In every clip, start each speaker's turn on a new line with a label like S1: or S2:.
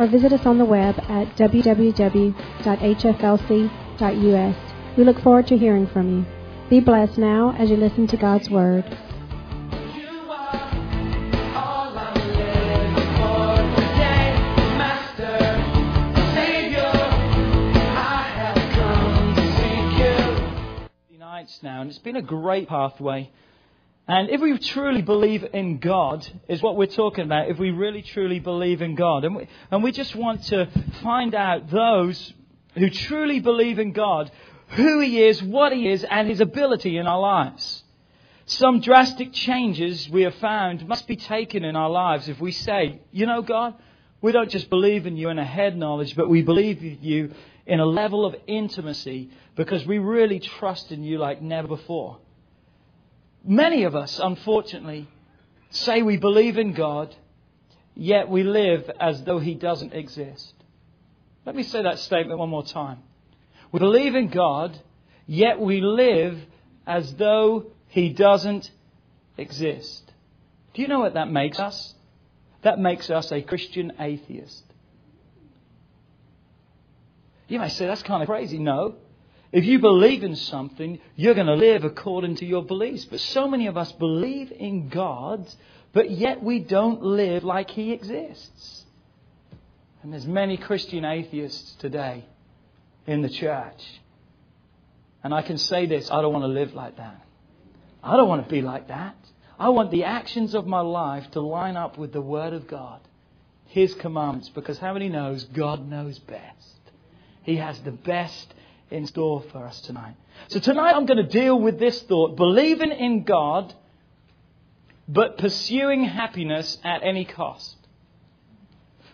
S1: or visit us on the web at www.hflc.us. We look forward to hearing from you. Be blessed now as you listen to God's Word.
S2: Now, and it's been a great pathway. And if we truly believe in God, is what we're talking about, if we really truly believe in God, and we, and we just want to find out those who truly believe in God, who He is, what He is, and His ability in our lives. Some drastic changes we have found must be taken in our lives if we say, you know, God, we don't just believe in you in a head knowledge, but we believe in you in a level of intimacy because we really trust in you like never before. Many of us, unfortunately, say we believe in God, yet we live as though He doesn't exist. Let me say that statement one more time. We believe in God, yet we live as though He doesn't exist. Do you know what that makes us? That makes us a Christian atheist. You may say that's kind of crazy. No. If you believe in something, you're going to live according to your beliefs. But so many of us believe in God, but yet we don't live like He exists. And there's many Christian atheists today in the church. And I can say this I don't want to live like that. I don't want to be like that. I want the actions of my life to line up with the Word of God, His commandments, because how many knows God knows best? He has the best in store for us tonight. So tonight I'm going to deal with this thought believing in God, but pursuing happiness at any cost.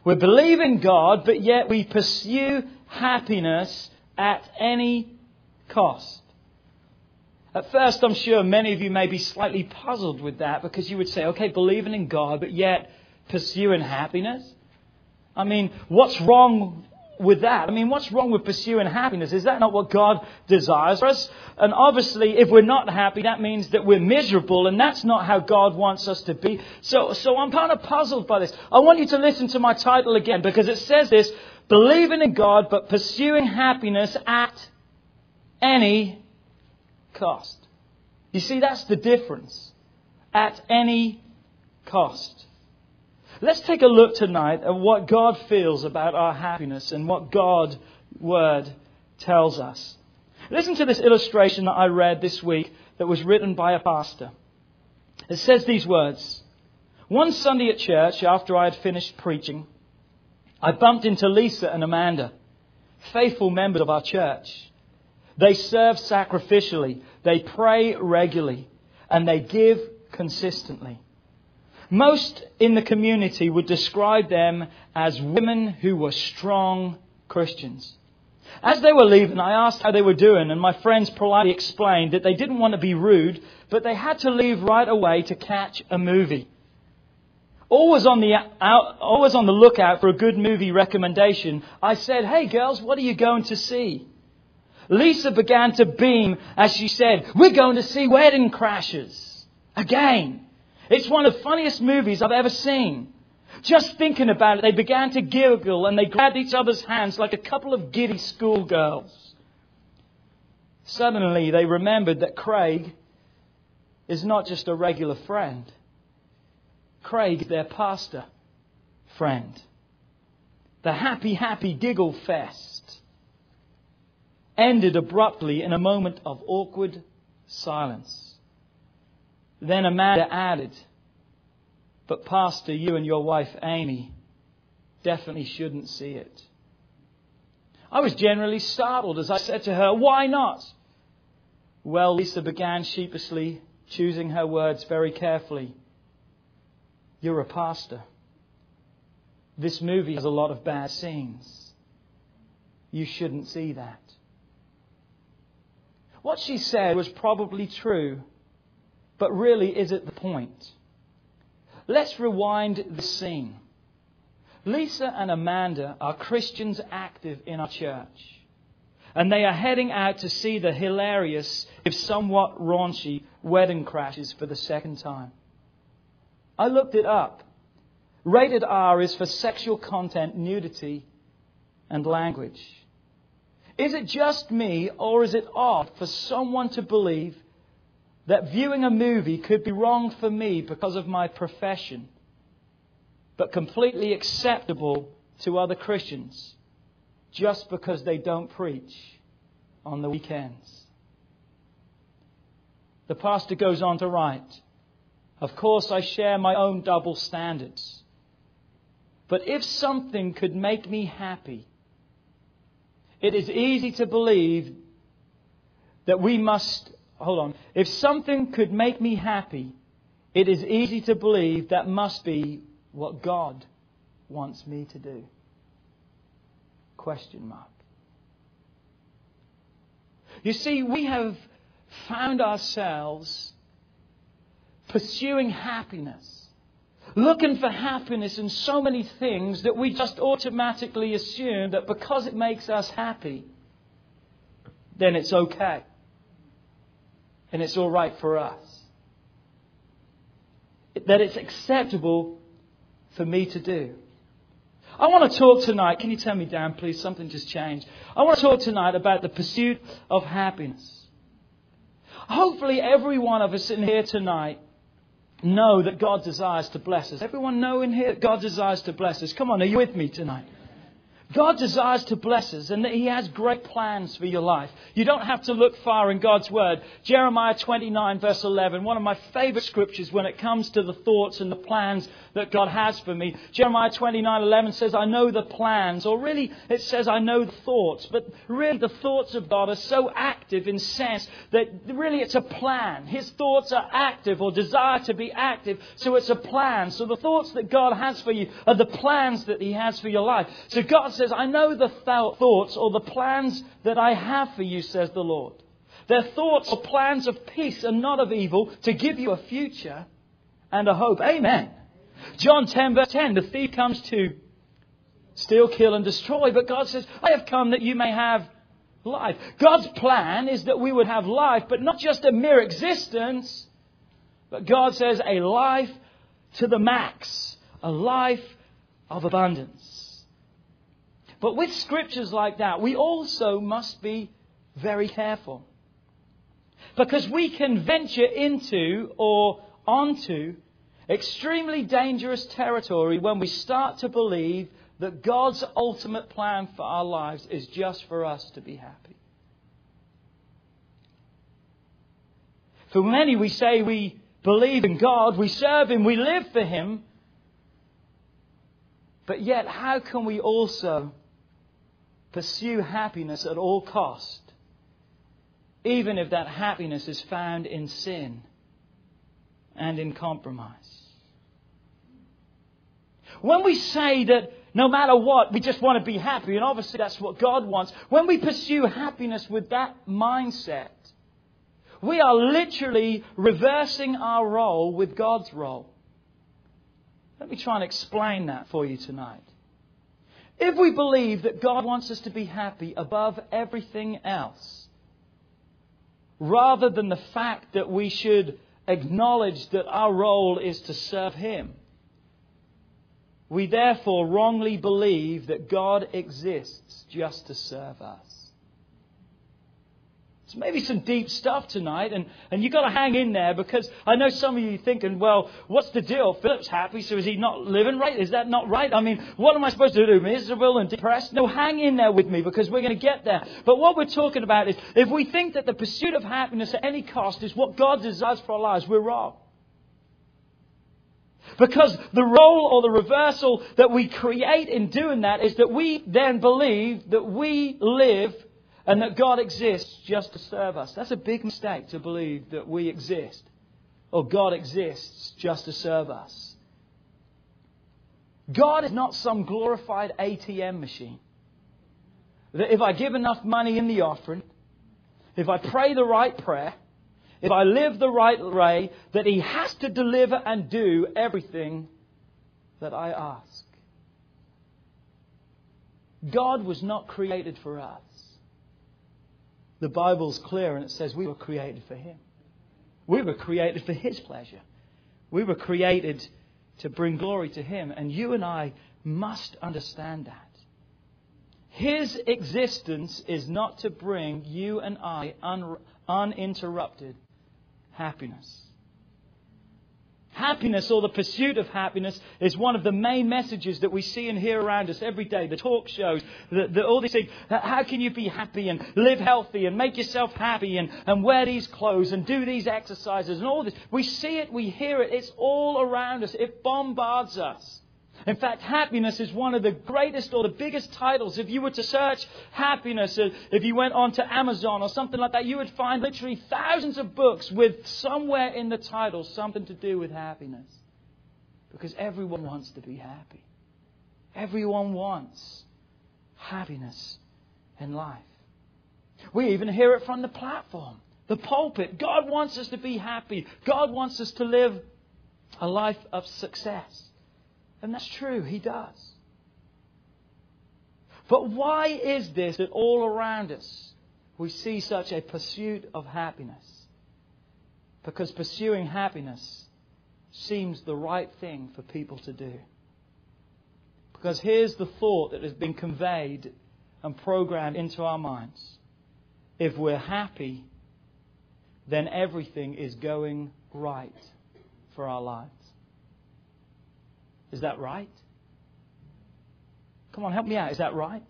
S2: We believe in God, but yet we pursue happiness at any cost. At first, I'm sure many of you may be slightly puzzled with that because you would say, okay, believing in God, but yet pursuing happiness? I mean, what's wrong with that? I mean, what's wrong with pursuing happiness? Is that not what God desires for us? And obviously, if we're not happy, that means that we're miserable, and that's not how God wants us to be. So, so I'm kind of puzzled by this. I want you to listen to my title again because it says this, believing in God, but pursuing happiness at any cost. You see, that's the difference. At any cost. Let's take a look tonight at what God feels about our happiness and what God's Word tells us. Listen to this illustration that I read this week that was written by a pastor. It says these words One Sunday at church, after I had finished preaching, I bumped into Lisa and Amanda, faithful members of our church. They serve sacrificially, they pray regularly, and they give consistently. Most in the community would describe them as women who were strong Christians. As they were leaving, I asked how they were doing, and my friends politely explained that they didn't want to be rude, but they had to leave right away to catch a movie. Always on the out, always on the lookout for a good movie recommendation, I said, "Hey girls, what are you going to see?" Lisa began to beam as she said, "We're going to see Wedding Crashers again." It's one of the funniest movies I've ever seen. Just thinking about it, they began to giggle and they grabbed each other's hands like a couple of giddy schoolgirls. Suddenly, they remembered that Craig is not just a regular friend. Craig is their pastor friend. The happy, happy giggle fest ended abruptly in a moment of awkward silence. Then Amanda added, But, Pastor, you and your wife Amy definitely shouldn't see it. I was generally startled as I said to her, Why not? Well, Lisa began sheepishly, choosing her words very carefully. You're a pastor. this movie has a lot of bad scenes. You shouldn't see that. What she said was probably true, but really is it the point? Let's rewind the scene. Lisa and Amanda are Christians active in our church. And they are heading out to see the hilarious, if somewhat raunchy, Wedding Crashers for the second time. I looked it up. Rated R is for sexual content, nudity, and language. Is it just me, or is it odd for someone to believe that viewing a movie could be wrong for me because of my profession, but completely acceptable to other Christians just because they don't preach on the weekends? The pastor goes on to write, Of course, I share my own double standards. But if something could make me happy, it is easy to believe that we must, hold on, if something could make me happy, it is easy to believe that must be what God wants me to do. Question mark. You see, we have found ourselves pursuing happiness, looking for happiness in so many things that we just automatically assume that because it makes us happy, then it's okay. And it's all right for us. That it's acceptable for me to do. I want to talk tonight. Can you turn me down, please? Something just changed. I want to talk tonight about the pursuit of happiness. Hopefully, every one of us in here tonight know that God desires to bless us. Everyone know in here that God desires to bless us. Come on, are you with me tonight? God desires to bless us and that He has great plans for your life. You don't have to look far in God's Word. Jeremiah 29 verse 11, one of my favorite scriptures when it comes to the thoughts and the plans that God has for me. Jeremiah 29:11 says, "I know the plans," or really it says, "I know the thoughts." But really, the thoughts of God are so active in sense that really it's a plan. His thoughts are active or desire to be active, so it's a plan. So the thoughts that God has for you are the plans that He has for your life. So God says, "I know the th- thoughts or the plans that I have for you," says the Lord. Their thoughts are plans of peace and not of evil to give you a future and a hope. Amen. John 10 verse 10, the thief comes to steal, kill, and destroy, but God says, I have come that you may have life. God's plan is that we would have life, but not just a mere existence, but God says a life to the max, a life of abundance. But with scriptures like that, we also must be very careful. Because we can venture into or onto extremely dangerous territory when we start to believe that God's ultimate plan for our lives is just for us to be happy. For many, we say we believe in God, we serve Him, we live for Him. But yet, how can we also pursue happiness at all cost, even if that happiness is found in sin and in compromise? When we say that no matter what, we just want to be happy, and obviously that's what God wants, when we pursue happiness with that mindset, we are literally reversing our role with God's role. Let me try and explain that for you tonight. If we believe that God wants us to be happy above everything else, rather than the fact that we should acknowledge that our role is to serve Him, we therefore wrongly believe that God exists just to serve us. Maybe some deep stuff tonight, and, and you've got to hang in there because I know some of you thinking, well, what's the deal? Philip's happy, so is he not living right? Is that not right? I mean, what am I supposed to do? Miserable and depressed? No, hang in there with me because we're going to get there. But what we're talking about is if we think that the pursuit of happiness at any cost is what God desires for our lives, we're wrong. Because the role or the reversal that we create in doing that is that we then believe that we live and that God exists just to serve us. That's a big mistake to believe that we exist or God exists just to serve us. God is not some glorified ATM machine. That if I give enough money in the offering, if I pray the right prayer, if I live the right way, that He has to deliver and do everything that I ask. God was not created for us. The Bible's clear and it says we were created for Him. We were created for His pleasure. We were created to bring glory to Him. And you and I must understand that. His existence is not to bring you and I un- uninterrupted happiness. Happiness or the pursuit of happiness is one of the main messages that we see and hear around us every day. The talk shows, the, the, all these things. How can you be happy and live healthy and make yourself happy and, and wear these clothes and do these exercises and all this? We see it, we hear it, it's all around us. It bombards us. In fact, happiness is one of the greatest or the biggest titles. If you were to search happiness, uh, if you went onto Amazon or something like that, you would find literally thousands of books with somewhere in the title something to do with happiness. Because everyone wants to be happy. Everyone wants happiness in life. We even hear it from the platform, the pulpit. God wants us to be happy. God wants us to live a life of success. And that's true, he does. But why is this that all around us we see such a pursuit of happiness? Because pursuing happiness seems the right thing for people to do. Because here's the thought that has been conveyed and programmed into our minds. If we're happy, then everything is going right for our lives. Is that right? Come on, help me out. Is that right?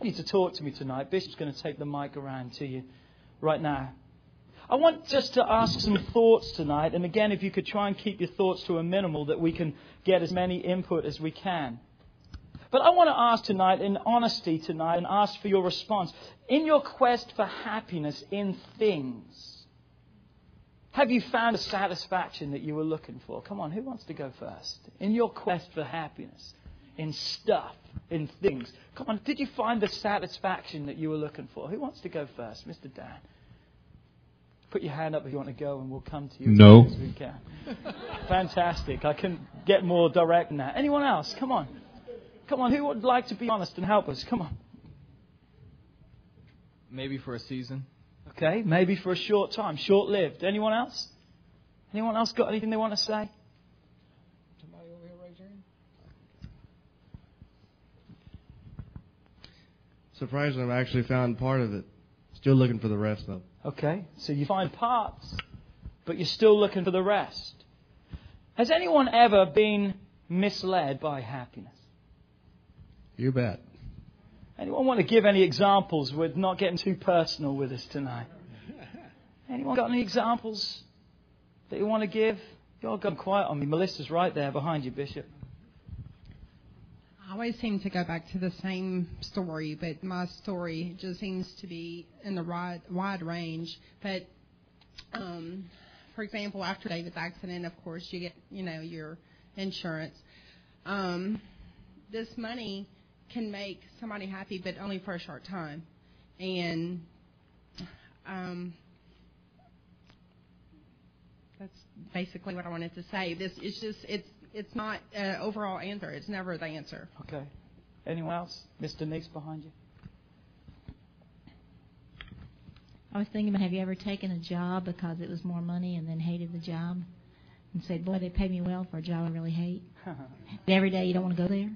S2: I need to talk to me tonight. Bishop's going to take the mic around to you right now. I want just to ask some thoughts tonight, and again, if you could try and keep your thoughts to a minimal, that we can get as many input as we can. But I want to ask tonight, in honesty tonight, and ask for your response. In your quest for happiness in things, have you found a satisfaction that you were looking for? Come on, who wants to go first? In your quest for happiness, in stuff, in things. Come on, did you find the satisfaction that you were looking for? Who wants to go first? Mr. Dan. Put your hand up if you want to go, and we'll come to you as
S3: No.
S2: as we can. Fantastic. I can get more direct than that. Anyone else? Come on. Come on, who would like to be honest and help us? Come on.
S3: Maybe for a season.
S2: Okay, maybe for a short time, short lived. Anyone else? Anyone else got anything they want to say?
S3: Somebody over here raise your hand.
S4: Surprisingly, I've actually found part of it. Still looking for the rest, though.
S2: Okay, so you find parts, but you're still looking for the rest. Has anyone ever been misled by happiness?
S4: You bet.
S2: Anyone want to give any examples with not getting too personal with us tonight? Anyone got any examples that you want to give? You all gone quiet on me. Melissa's right there behind you, Bishop.
S5: I always seem to go back to the same story, but my story just seems to be in the wide, wide range. But, um, for example, after David's accident, of course, you get, you know, your insurance. Um, this money can make somebody happy, but only for a short time. And um, that's basically what I wanted to say. This it's just it's it's not an overall answer. It's never the answer.
S2: Okay. Anyone else? Mr. Neeks behind you.
S6: I was thinking about have you ever taken a job because it was more money and then hated the job and said, boy, they pay me well for a job I really hate. And every day you don't want to go there.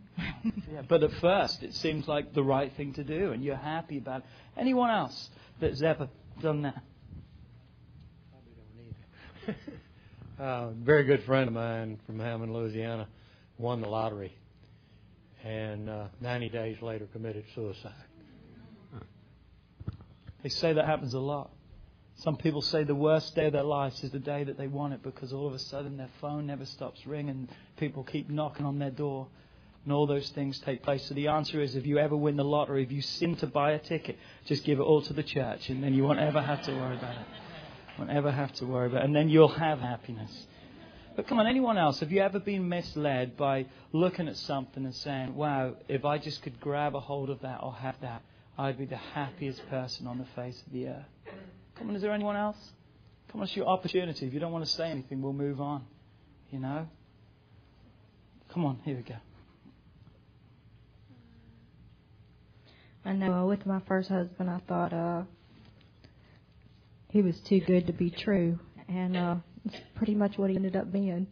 S2: Yeah, but at first it seems like the right thing to do, and you're happy about it. Anyone else that's ever done that? Probably don't need it.
S7: Uh, a very good friend of mine from Hammond, Louisiana, won the lottery, and uh, 90 days later committed suicide.
S2: They say that happens a lot. Some people say the worst day of their lives is the day that they want it because all of a sudden their phone never stops ringing, people keep knocking on their door, and all those things take place. So the answer is if you ever win the lottery, if you sin to buy a ticket, just give it all to the church, and then you won't ever have to worry about it. Won't ever have to worry about it, and then you'll have happiness. But come on, anyone else? Have you ever been misled by looking at something and saying, wow, if I just could grab a hold of that or have that, I'd be the happiest person on the face of the earth? Come on, is there anyone else? Come on, it's your opportunity. If you don't want to say anything, we'll move on. You know? Come on, here we go.
S8: I know with my first husband, I thought uh, he was too good to be true, and uh, it's pretty much what he ended up being.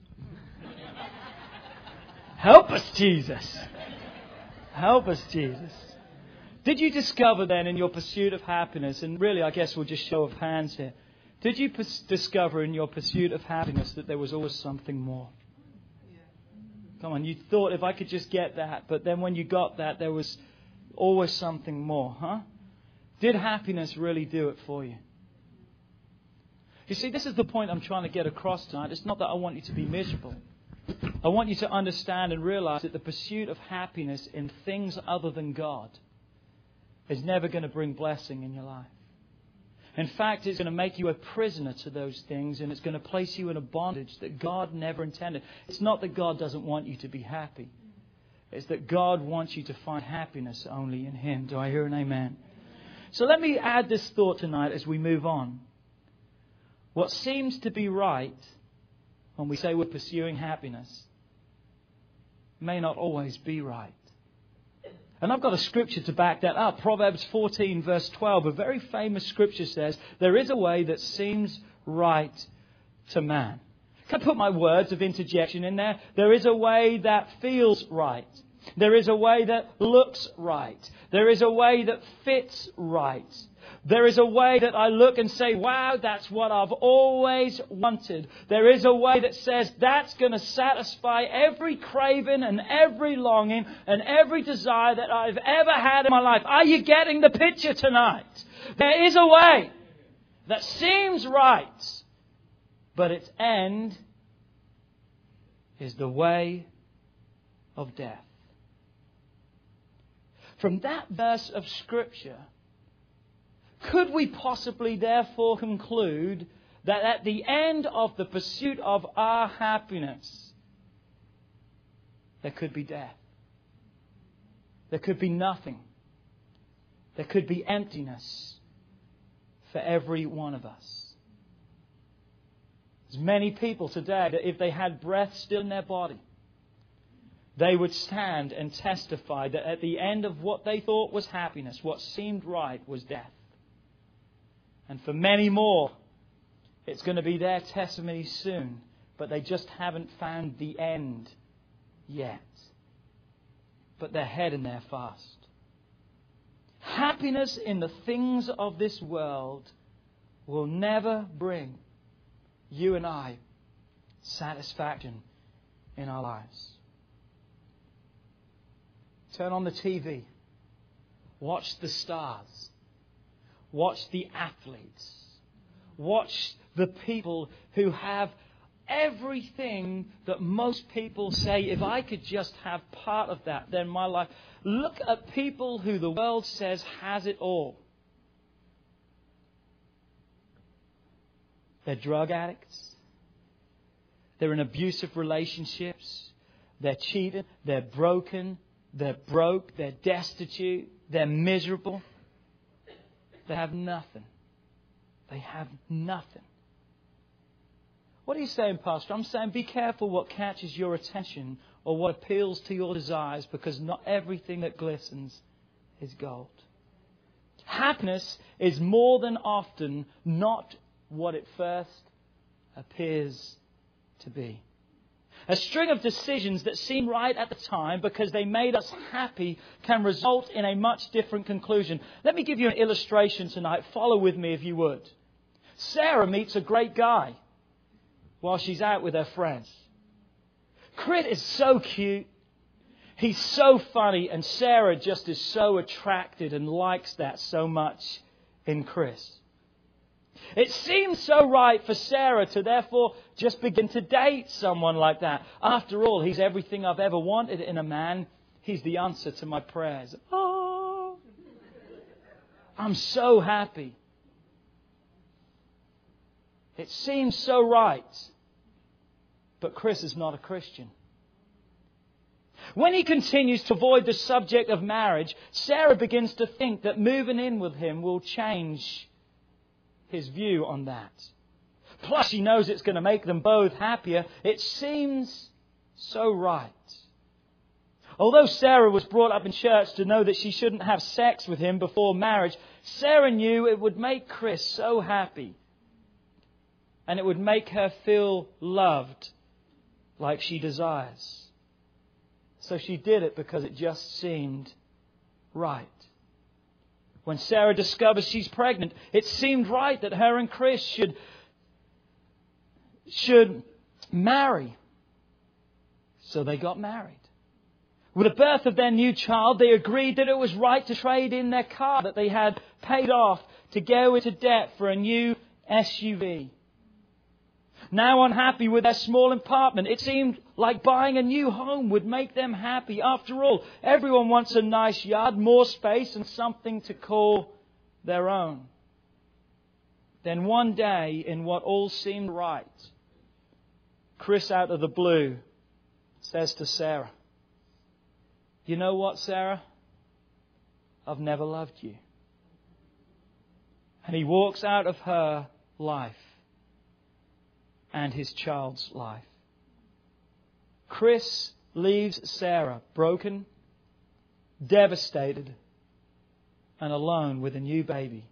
S2: Help us, Jesus. Help us, Jesus. Did you discover then in your pursuit of happiness, and really, I guess we'll just show of hands here, did you pers- discover in your pursuit of happiness that there was always something more? Come on, you thought if I could just get that, but then when you got that, there was always something more, huh? Did happiness really do it for you? You see, this is the point I'm trying to get across tonight. It's not that I want you to be miserable. I want you to understand and realize that the pursuit of happiness in things other than God is never going to bring blessing in your life. In fact, it's going to make you a prisoner to those things and it's going to place you in a bondage that God never intended. It's not that God doesn't want you to be happy, it's that God wants you to find happiness only in Him. Do I hear an amen? So let me add this thought tonight as we move on. What seems to be right when we say we're pursuing happiness may not always be right. And I've got a scripture to back that up. Proverbs 14, verse 12, a very famous scripture says, There is a way that seems right to man. Can I put my words of interjection in there? There is a way that feels right. There is a way that looks right. There is a way that fits right. There is a way that I look and say, wow, that's what I've always wanted. There is a way that says that's going to satisfy every craving and every longing and every desire that I've ever had in my life. Are you getting the picture tonight? There is a way that seems right, but its end is the way of death. From that verse of Scripture, could we possibly therefore conclude that at the end of the pursuit of our happiness, there could be death? There could be nothing. There could be emptiness for every one of us. There's many people today that if they had breath still in their body, they would stand and testify that at the end of what they thought was happiness, what seemed right was death. And for many more, it's going to be their testimony soon, but they just haven't found the end yet. But they're heading there fast. Happiness in the things of this world will never bring you and I satisfaction in our lives. Turn on the TV. Watch the stars. Watch the athletes. Watch the people who have everything that most people say, if I could just have part of that, then my life. Look at people who the world says has it all. They're drug addicts. They're in abusive relationships. They're cheated. They're broken. They're broke. They're destitute. They're miserable. They have nothing. They have nothing. What are you saying, Pastor? I'm saying be careful what catches your attention or what appeals to your desires because not everything that glistens is gold. Happiness is more than often not what it first appears to be. A string of decisions that seem right at the time because they made us happy can result in a much different conclusion. Let me give you an illustration tonight. Follow with me if you would. Sarah meets a great guy while she's out with her friends. Chris is so cute. He's so funny, and Sarah just is so attracted and likes that so much in Chris. It seems so right for Sarah to therefore just begin to date someone like that. After all, he's everything I've ever wanted in a man. He's the answer to my prayers. Oh, I'm so happy. It seems so right. But Chris is not a Christian. When he continues to avoid the subject of marriage, Sarah begins to think that moving in with him will change his view on that. Plus, he knows it's going to make them both happier. It seems so right. Although Sarah was brought up in church to know that she shouldn't have sex with him before marriage, Sarah knew it would make Chris so happy. And it would make her feel loved like she desires. So she did it because it just seemed right. When Sarah discovers she's pregnant, it seemed right that her and Chris should, should marry. So they got married. With the birth of their new child, they agreed that it was right to trade in their car that they had paid off to go into debt for a new SUV. Now unhappy with their small apartment, it seemed like buying a new home would make them happy. After all, everyone wants a nice yard, more space, and something to call their own. Then one day, in what all seemed right, Chris out of the blue says to Sarah, You know what, Sarah? I've never loved you. And he walks out of her life and his child's life. Chris leaves Sarah broken, devastated, and alone with a new baby.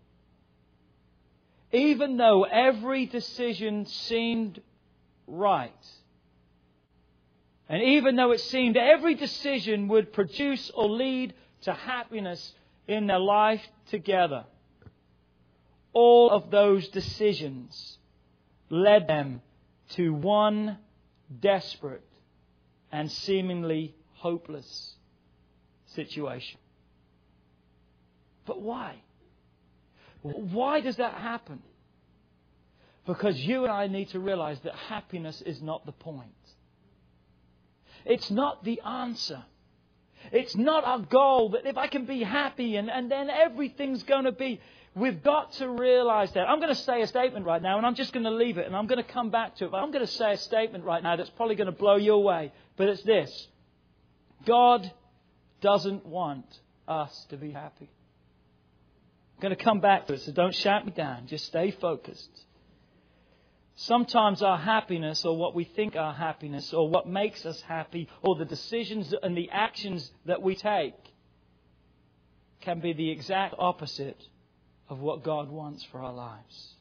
S2: Even though every decision seemed right, and even though it seemed every decision would produce or lead to happiness in their life together, all of those decisions led them to one desperate and seemingly hopeless situation. But why? Why does that happen? Because you and I need to realize that happiness is not the point. It's not the answer. It's not our goal that if I can be happy and, and then everything's going to be. We've got to realize that. I'm going to say a statement right now, and I'm just going to leave it, and I'm going to come back to it. But I'm going to say a statement right now that's probably going to blow you away. But it's this God doesn't want us to be happy. I'm going to come back to it, so don't shout me down. Just stay focused. Sometimes our happiness, or what we think our happiness, or what makes us happy, or the decisions and the actions that we take, can be the exact opposite of what God wants for our lives.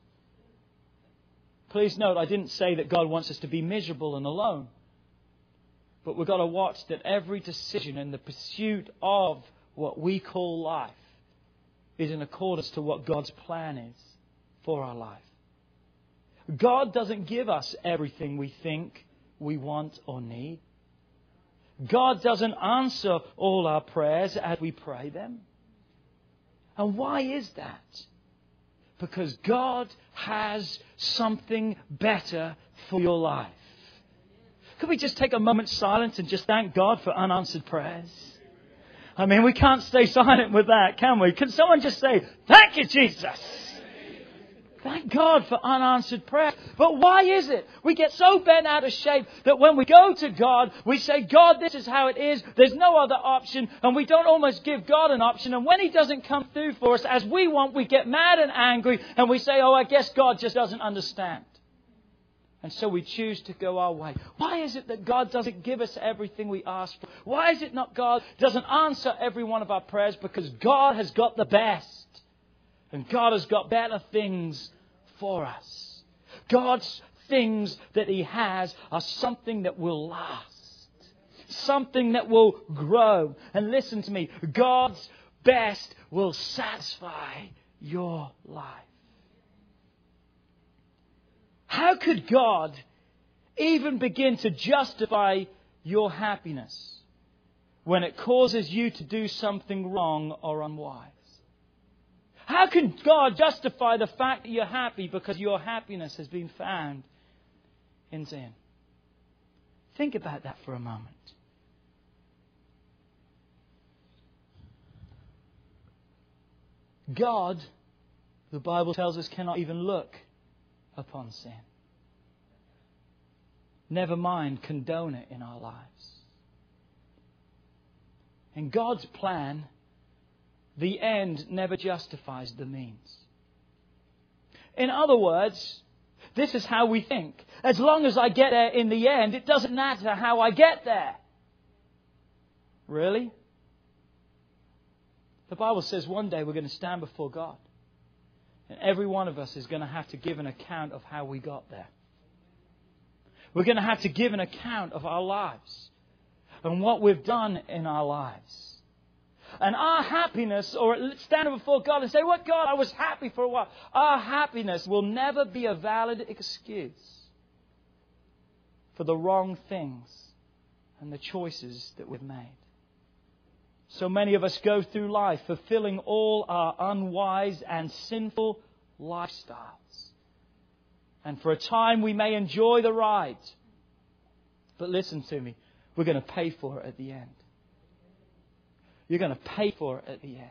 S2: Please note, I didn't say that God wants us to be miserable and alone. But we've got to watch that every decision in the pursuit of what we call life is in accordance to what God's plan is for our life. God doesn't give us everything we think we want or need. God doesn't answer all our prayers as we pray them. And why is that? Because God has something better for your life. Could we just take a moment's silence and just thank God for unanswered prayers? I mean, we can't stay silent with that, can we? Can someone just say, Thank you, Jesus? Thank God for unanswered prayer. But why is it we get so bent out of shape that when we go to God, we say, God, this is how it is. There's no other option. And we don't almost give God an option. And when He doesn't come through for us as we want, we get mad and angry and we say, oh, I guess God just doesn't understand. And so we choose to go our way. Why is it that God doesn't give us everything we ask for? Why is it not God doesn't answer every one of our prayers? Because God has got the best. And God has got better things for us. God's things that He has are something that will last, something that will grow. And listen to me God's best will satisfy your life. How could God even begin to justify your happiness when it causes you to do something wrong or unwise? How can God justify the fact that you're happy because your happiness has been found in sin? Think about that for a moment. God, the Bible tells us, cannot even look upon sin. Never mind condone it in our lives. In God's plan, the end never justifies the means. In other words, this is how we think. As long as I get there in the end, it doesn't matter how I get there. Really? The Bible says one day we're going to stand before God. And every one of us is going to have to give an account of how we got there. We're going to have to give an account of our lives and what we've done in our lives. And our happiness, or stand before God and say, What God, I was happy for a while. Our happiness will never be a valid excuse for the wrong things and the choices that we've made. So many of us go through life fulfilling all our unwise and sinful lifestyles. And for a time we may enjoy the ride. But listen to me, we're going to pay for it at the end. You're going to pay for it at the end.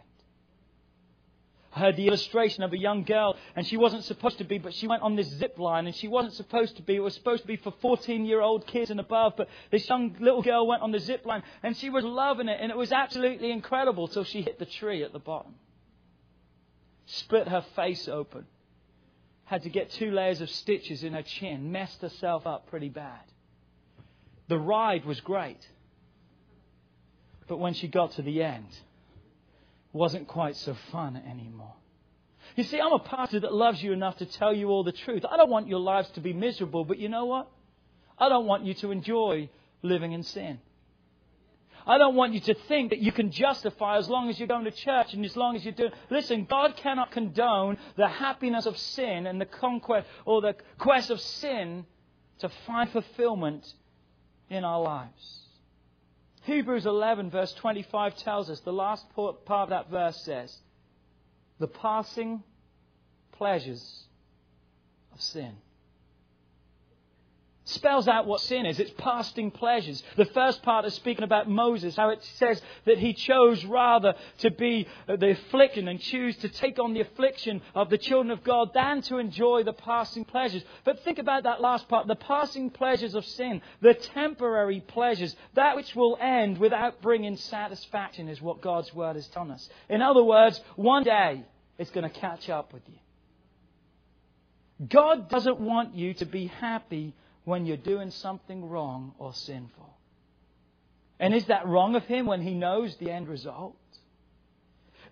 S2: I heard the illustration of a young girl, and she wasn't supposed to be, but she went on this zip line, and she wasn't supposed to be. It was supposed to be for 14 year old kids and above, but this young little girl went on the zip line, and she was loving it, and it was absolutely incredible till she hit the tree at the bottom. Split her face open. Had to get two layers of stitches in her chin, messed herself up pretty bad. The ride was great. But when she got to the end, it wasn't quite so fun anymore. You see, I'm a pastor that loves you enough to tell you all the truth. I don't want your lives to be miserable, but you know what? I don't want you to enjoy living in sin. I don't want you to think that you can justify as long as you're going to church and as long as you're doing. Listen, God cannot condone the happiness of sin and the conquest or the quest of sin to find fulfillment in our lives. Hebrews 11, verse 25 tells us, the last part of that verse says, the passing pleasures of sin spells out what sin is. It's passing pleasures. The first part is speaking about Moses, how it says that he chose rather to be uh, the affliction and choose to take on the affliction of the children of God than to enjoy the passing pleasures. But think about that last part, the passing pleasures of sin, the temporary pleasures, that which will end without bringing satisfaction is what God's word has telling us. In other words, one day it's going to catch up with you. God doesn't want you to be happy when you're doing something wrong or sinful. And is that wrong of Him when He knows the end result?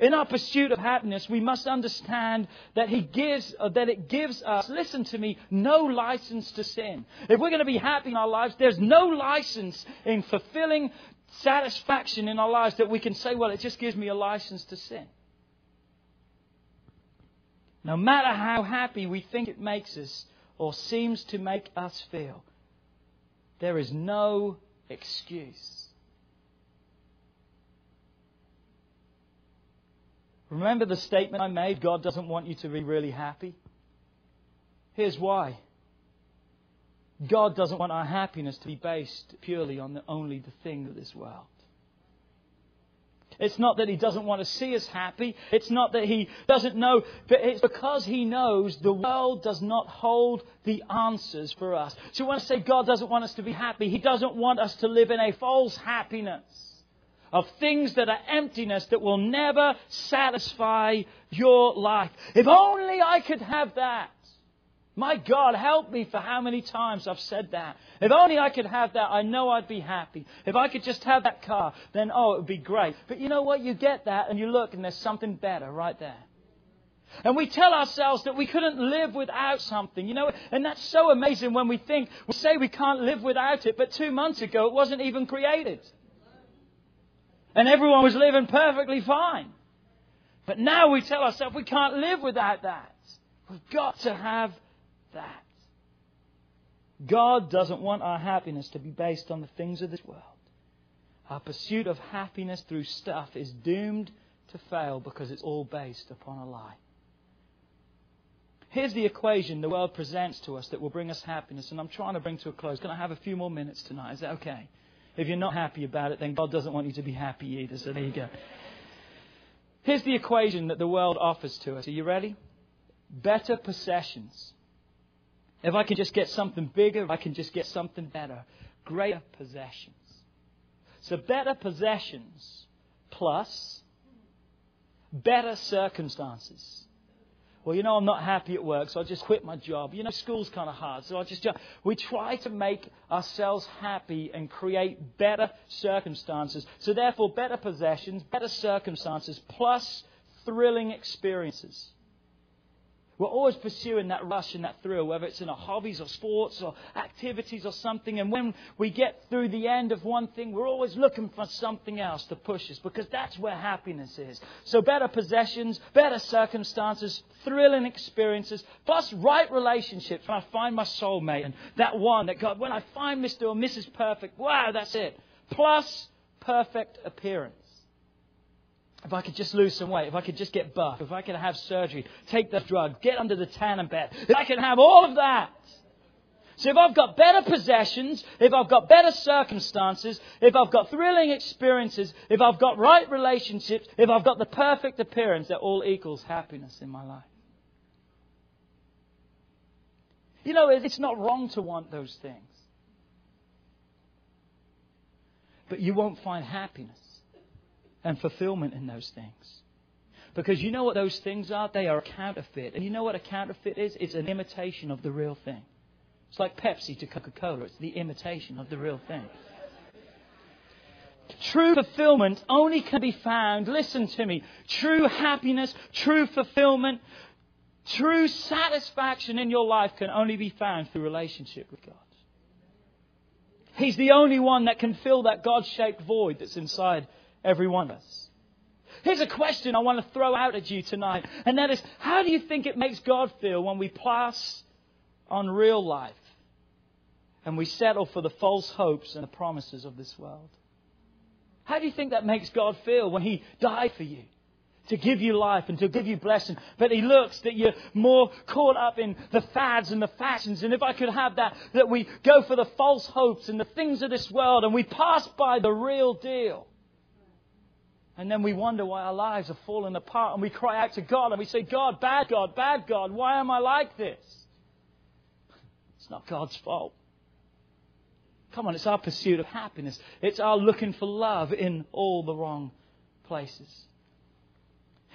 S2: In our pursuit of happiness, we must understand that He gives, uh, that it gives us, listen to me, no license to sin. If we're going to be happy in our lives, there's no license in fulfilling satisfaction in our lives that we can say, well, it just gives me a license to sin. No matter how happy we think it makes us, or seems to make us feel, there is no excuse. Remember the statement I made God doesn't want you to be really happy? Here's why. God doesn't want our happiness to be based purely on the, only the thing of this world. It's not that he doesn't want to see us happy. It's not that he doesn't know, but it's because he knows the world does not hold the answers for us. So when I say God doesn't want us to be happy, he doesn't want us to live in a false happiness of things that are emptiness that will never satisfy your life. If only I could have that. My God, help me for how many times I've said that. If only I could have that, I know I'd be happy. If I could just have that car, then oh, it would be great. But you know what? You get that and you look and there's something better right there. And we tell ourselves that we couldn't live without something, you know, and that's so amazing when we think, we say we can't live without it, but two months ago it wasn't even created. And everyone was living perfectly fine. But now we tell ourselves we can't live without that. We've got to have that. God doesn't want our happiness to be based on the things of this world. Our pursuit of happiness through stuff is doomed to fail because it's all based upon a lie. Here's the equation the world presents to us that will bring us happiness, and I'm trying to bring to a close. Can I have a few more minutes tonight? Is that okay? If you're not happy about it, then God doesn't want you to be happy either, so there you go. Here's the equation that the world offers to us. Are you ready? Better possessions if I can just get something bigger, if I can just get something better, greater possessions. So better possessions plus better circumstances. Well, you know, I'm not happy at work, so I just quit my job. You know, school's kind of hard, so I just. We try to make ourselves happy and create better circumstances. So, therefore, better possessions, better circumstances, plus thrilling experiences. We're always pursuing that rush and that thrill, whether it's in our hobbies or sports or activities or something. And when we get through the end of one thing, we're always looking for something else to push us because that's where happiness is. So better possessions, better circumstances, thrilling experiences, plus right relationships. When I find my soulmate and that one that God, when I find Mr. or Mrs. Perfect, wow, that's it. Plus perfect appearance. If I could just lose some weight, if I could just get buff, if I could have surgery, take the drug, get under the tan and bed, if I can have all of that. So if I've got better possessions, if I've got better circumstances, if I've got thrilling experiences, if I've got right relationships, if I've got the perfect appearance, that all equals happiness in my life. You know, it's not wrong to want those things. But you won't find happiness and fulfillment in those things. Because you know what those things are? They are a counterfeit. And you know what a counterfeit is? It's an imitation of the real thing. It's like Pepsi to Coca Cola, it's the imitation of the real thing. True fulfillment only can be found, listen to me, true happiness, true fulfillment, true satisfaction in your life can only be found through relationship with God. He's the only one that can fill that God shaped void that's inside every one of us. Here's a question I want to throw out at you tonight, and that is how do you think it makes God feel when we pass on real life and we settle for the false hopes and the promises of this world? How do you think that makes God feel when He died for you? To give you life and to give you blessing. But he looks that you're more caught up in the fads and the fashions. And if I could have that, that we go for the false hopes and the things of this world and we pass by the real deal. And then we wonder why our lives are falling apart and we cry out to God and we say, God, bad God, bad God, why am I like this? It's not God's fault. Come on, it's our pursuit of happiness. It's our looking for love in all the wrong places.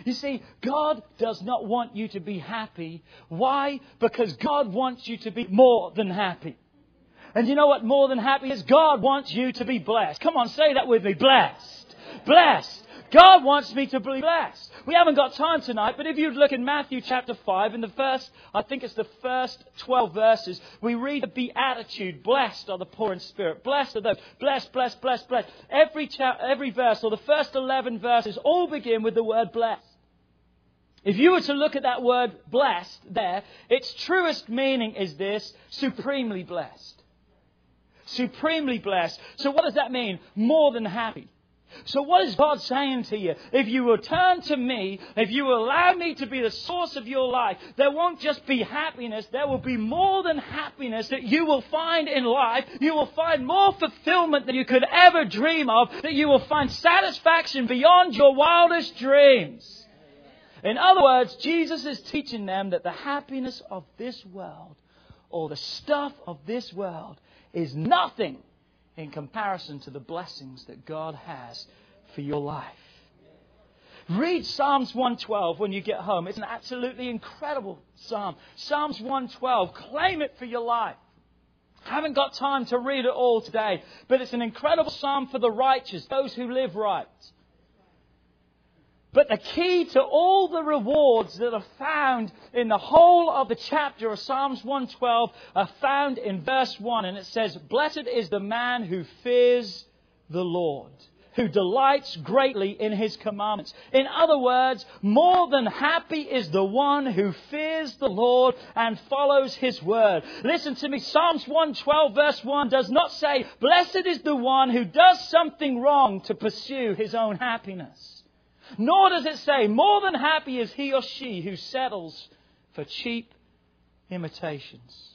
S2: You see, God does not want you to be happy. Why? Because God wants you to be more than happy. And you know what more than happy is? God wants you to be blessed. Come on, say that with me. Blessed. Blessed. God wants me to be blessed. We haven't got time tonight, but if you look in Matthew chapter 5, in the first, I think it's the first 12 verses, we read the beatitude, blessed are the poor in spirit, blessed are those, blessed, blessed, blessed, blessed. Every, cha- every verse, or the first 11 verses, all begin with the word blessed. If you were to look at that word blessed there, its truest meaning is this supremely blessed. Supremely blessed. So, what does that mean? More than happy. So, what is God saying to you? If you will turn to me, if you will allow me to be the source of your life, there won't just be happiness, there will be more than happiness that you will find in life. You will find more fulfillment than you could ever dream of, that you will find satisfaction beyond your wildest dreams. In other words, Jesus is teaching them that the happiness of this world, or the stuff of this world, is nothing in comparison to the blessings that God has for your life. Read Psalms 112 when you get home. It's an absolutely incredible psalm. Psalms 112, claim it for your life. I haven't got time to read it all today, but it's an incredible psalm for the righteous, those who live right. But the key to all the rewards that are found in the whole of the chapter of Psalms 112 are found in verse 1. And it says, Blessed is the man who fears the Lord, who delights greatly in his commandments. In other words, more than happy is the one who fears the Lord and follows his word. Listen to me. Psalms 112 verse 1 does not say, Blessed is the one who does something wrong to pursue his own happiness. Nor does it say, more than happy is he or she who settles for cheap imitations.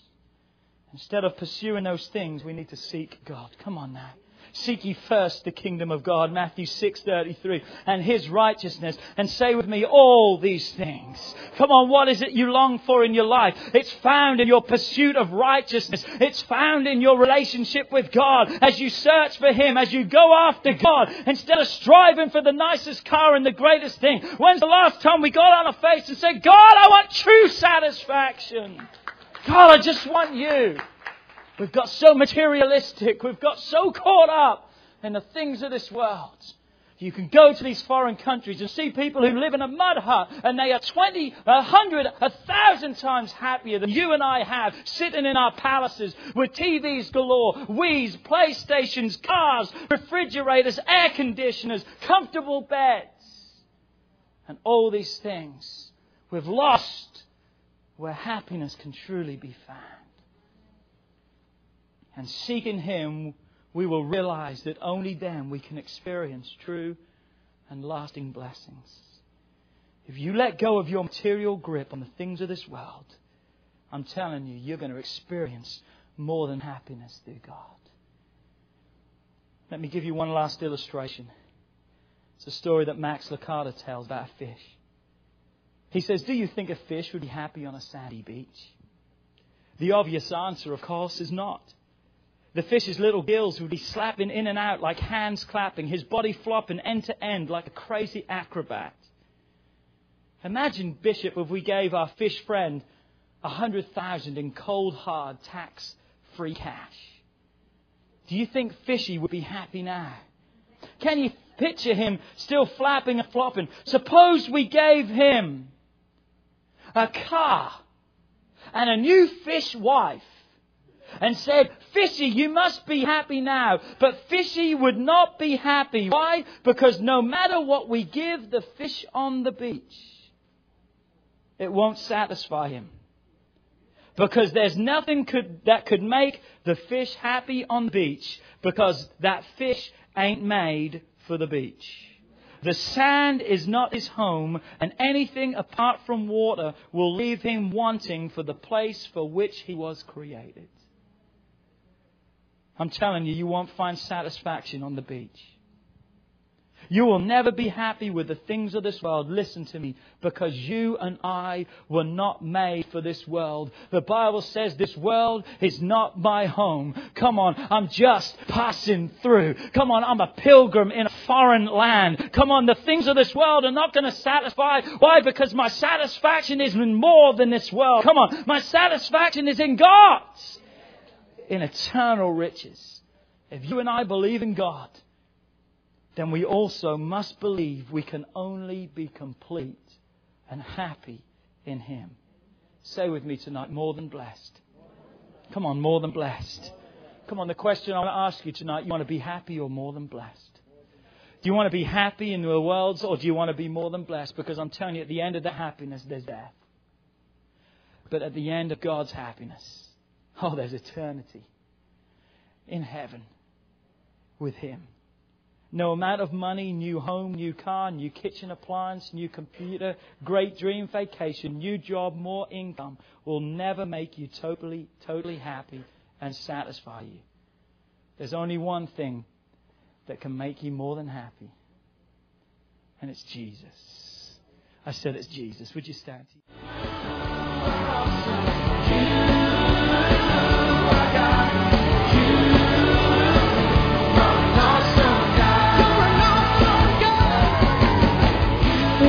S2: Instead of pursuing those things, we need to seek God. Come on now. Seek ye first the kingdom of God, Matthew 6:33, and his righteousness, and say with me all these things. Come on, what is it you long for in your life? It's found in your pursuit of righteousness. It's found in your relationship with God as you search for him, as you go after God instead of striving for the nicest car and the greatest thing. When's the last time we got on our face and said, "God, I want true satisfaction. God, I just want you." We've got so materialistic. We've got so caught up in the things of this world. You can go to these foreign countries and see people who live in a mud hut and they are 20, 100, 1,000 times happier than you and I have sitting in our palaces with TVs galore, Wii's, PlayStations, cars, refrigerators, air conditioners, comfortable beds. And all these things we've lost where happiness can truly be found and seeking Him, we will realize that only then we can experience true and lasting blessings. If you let go of your material grip on the things of this world, I'm telling you, you're going to experience more than happiness through God. Let me give you one last illustration. It's a story that Max Lucado tells about a fish. He says, Do you think a fish would be happy on a sandy beach? The obvious answer, of course, is not. The fish's little gills would be slapping in and out like hands clapping, his body flopping end to end like a crazy acrobat. Imagine, Bishop, if we gave our fish friend a hundred thousand in cold, hard, tax free cash. Do you think Fishy would be happy now? Can you picture him still flapping and flopping? Suppose we gave him a car and a new fish wife and said, Fishy, you must be happy now. But Fishy would not be happy. Why? Because no matter what we give the fish on the beach, it won't satisfy him. Because there's nothing could, that could make the fish happy on the beach because that fish ain't made for the beach. The sand is not his home, and anything apart from water will leave him wanting for the place for which he was created. I'm telling you, you won't find satisfaction on the beach. You will never be happy with the things of this world. Listen to me. Because you and I were not made for this world. The Bible says this world is not my home. Come on. I'm just passing through. Come on. I'm a pilgrim in a foreign land. Come on. The things of this world are not going to satisfy. Why? Because my satisfaction is in more than this world. Come on. My satisfaction is in God. In eternal riches. If you and I believe in God, then we also must believe we can only be complete and happy in Him. Say with me tonight, more than blessed. Come on, more than blessed. Come on, the question I want to ask you tonight, you want to be happy or more than blessed? Do you want to be happy in the world or do you want to be more than blessed? Because I'm telling you, at the end of the happiness, there's death. But at the end of God's happiness, oh, there's eternity in heaven with Him. No amount of money, new home, new car, new kitchen appliance, new computer, great dream vacation, new job, more income will never make you totally, totally happy and satisfy you. There's only one thing that can make you more than happy, and it's Jesus. I said it's Jesus. Would you stand?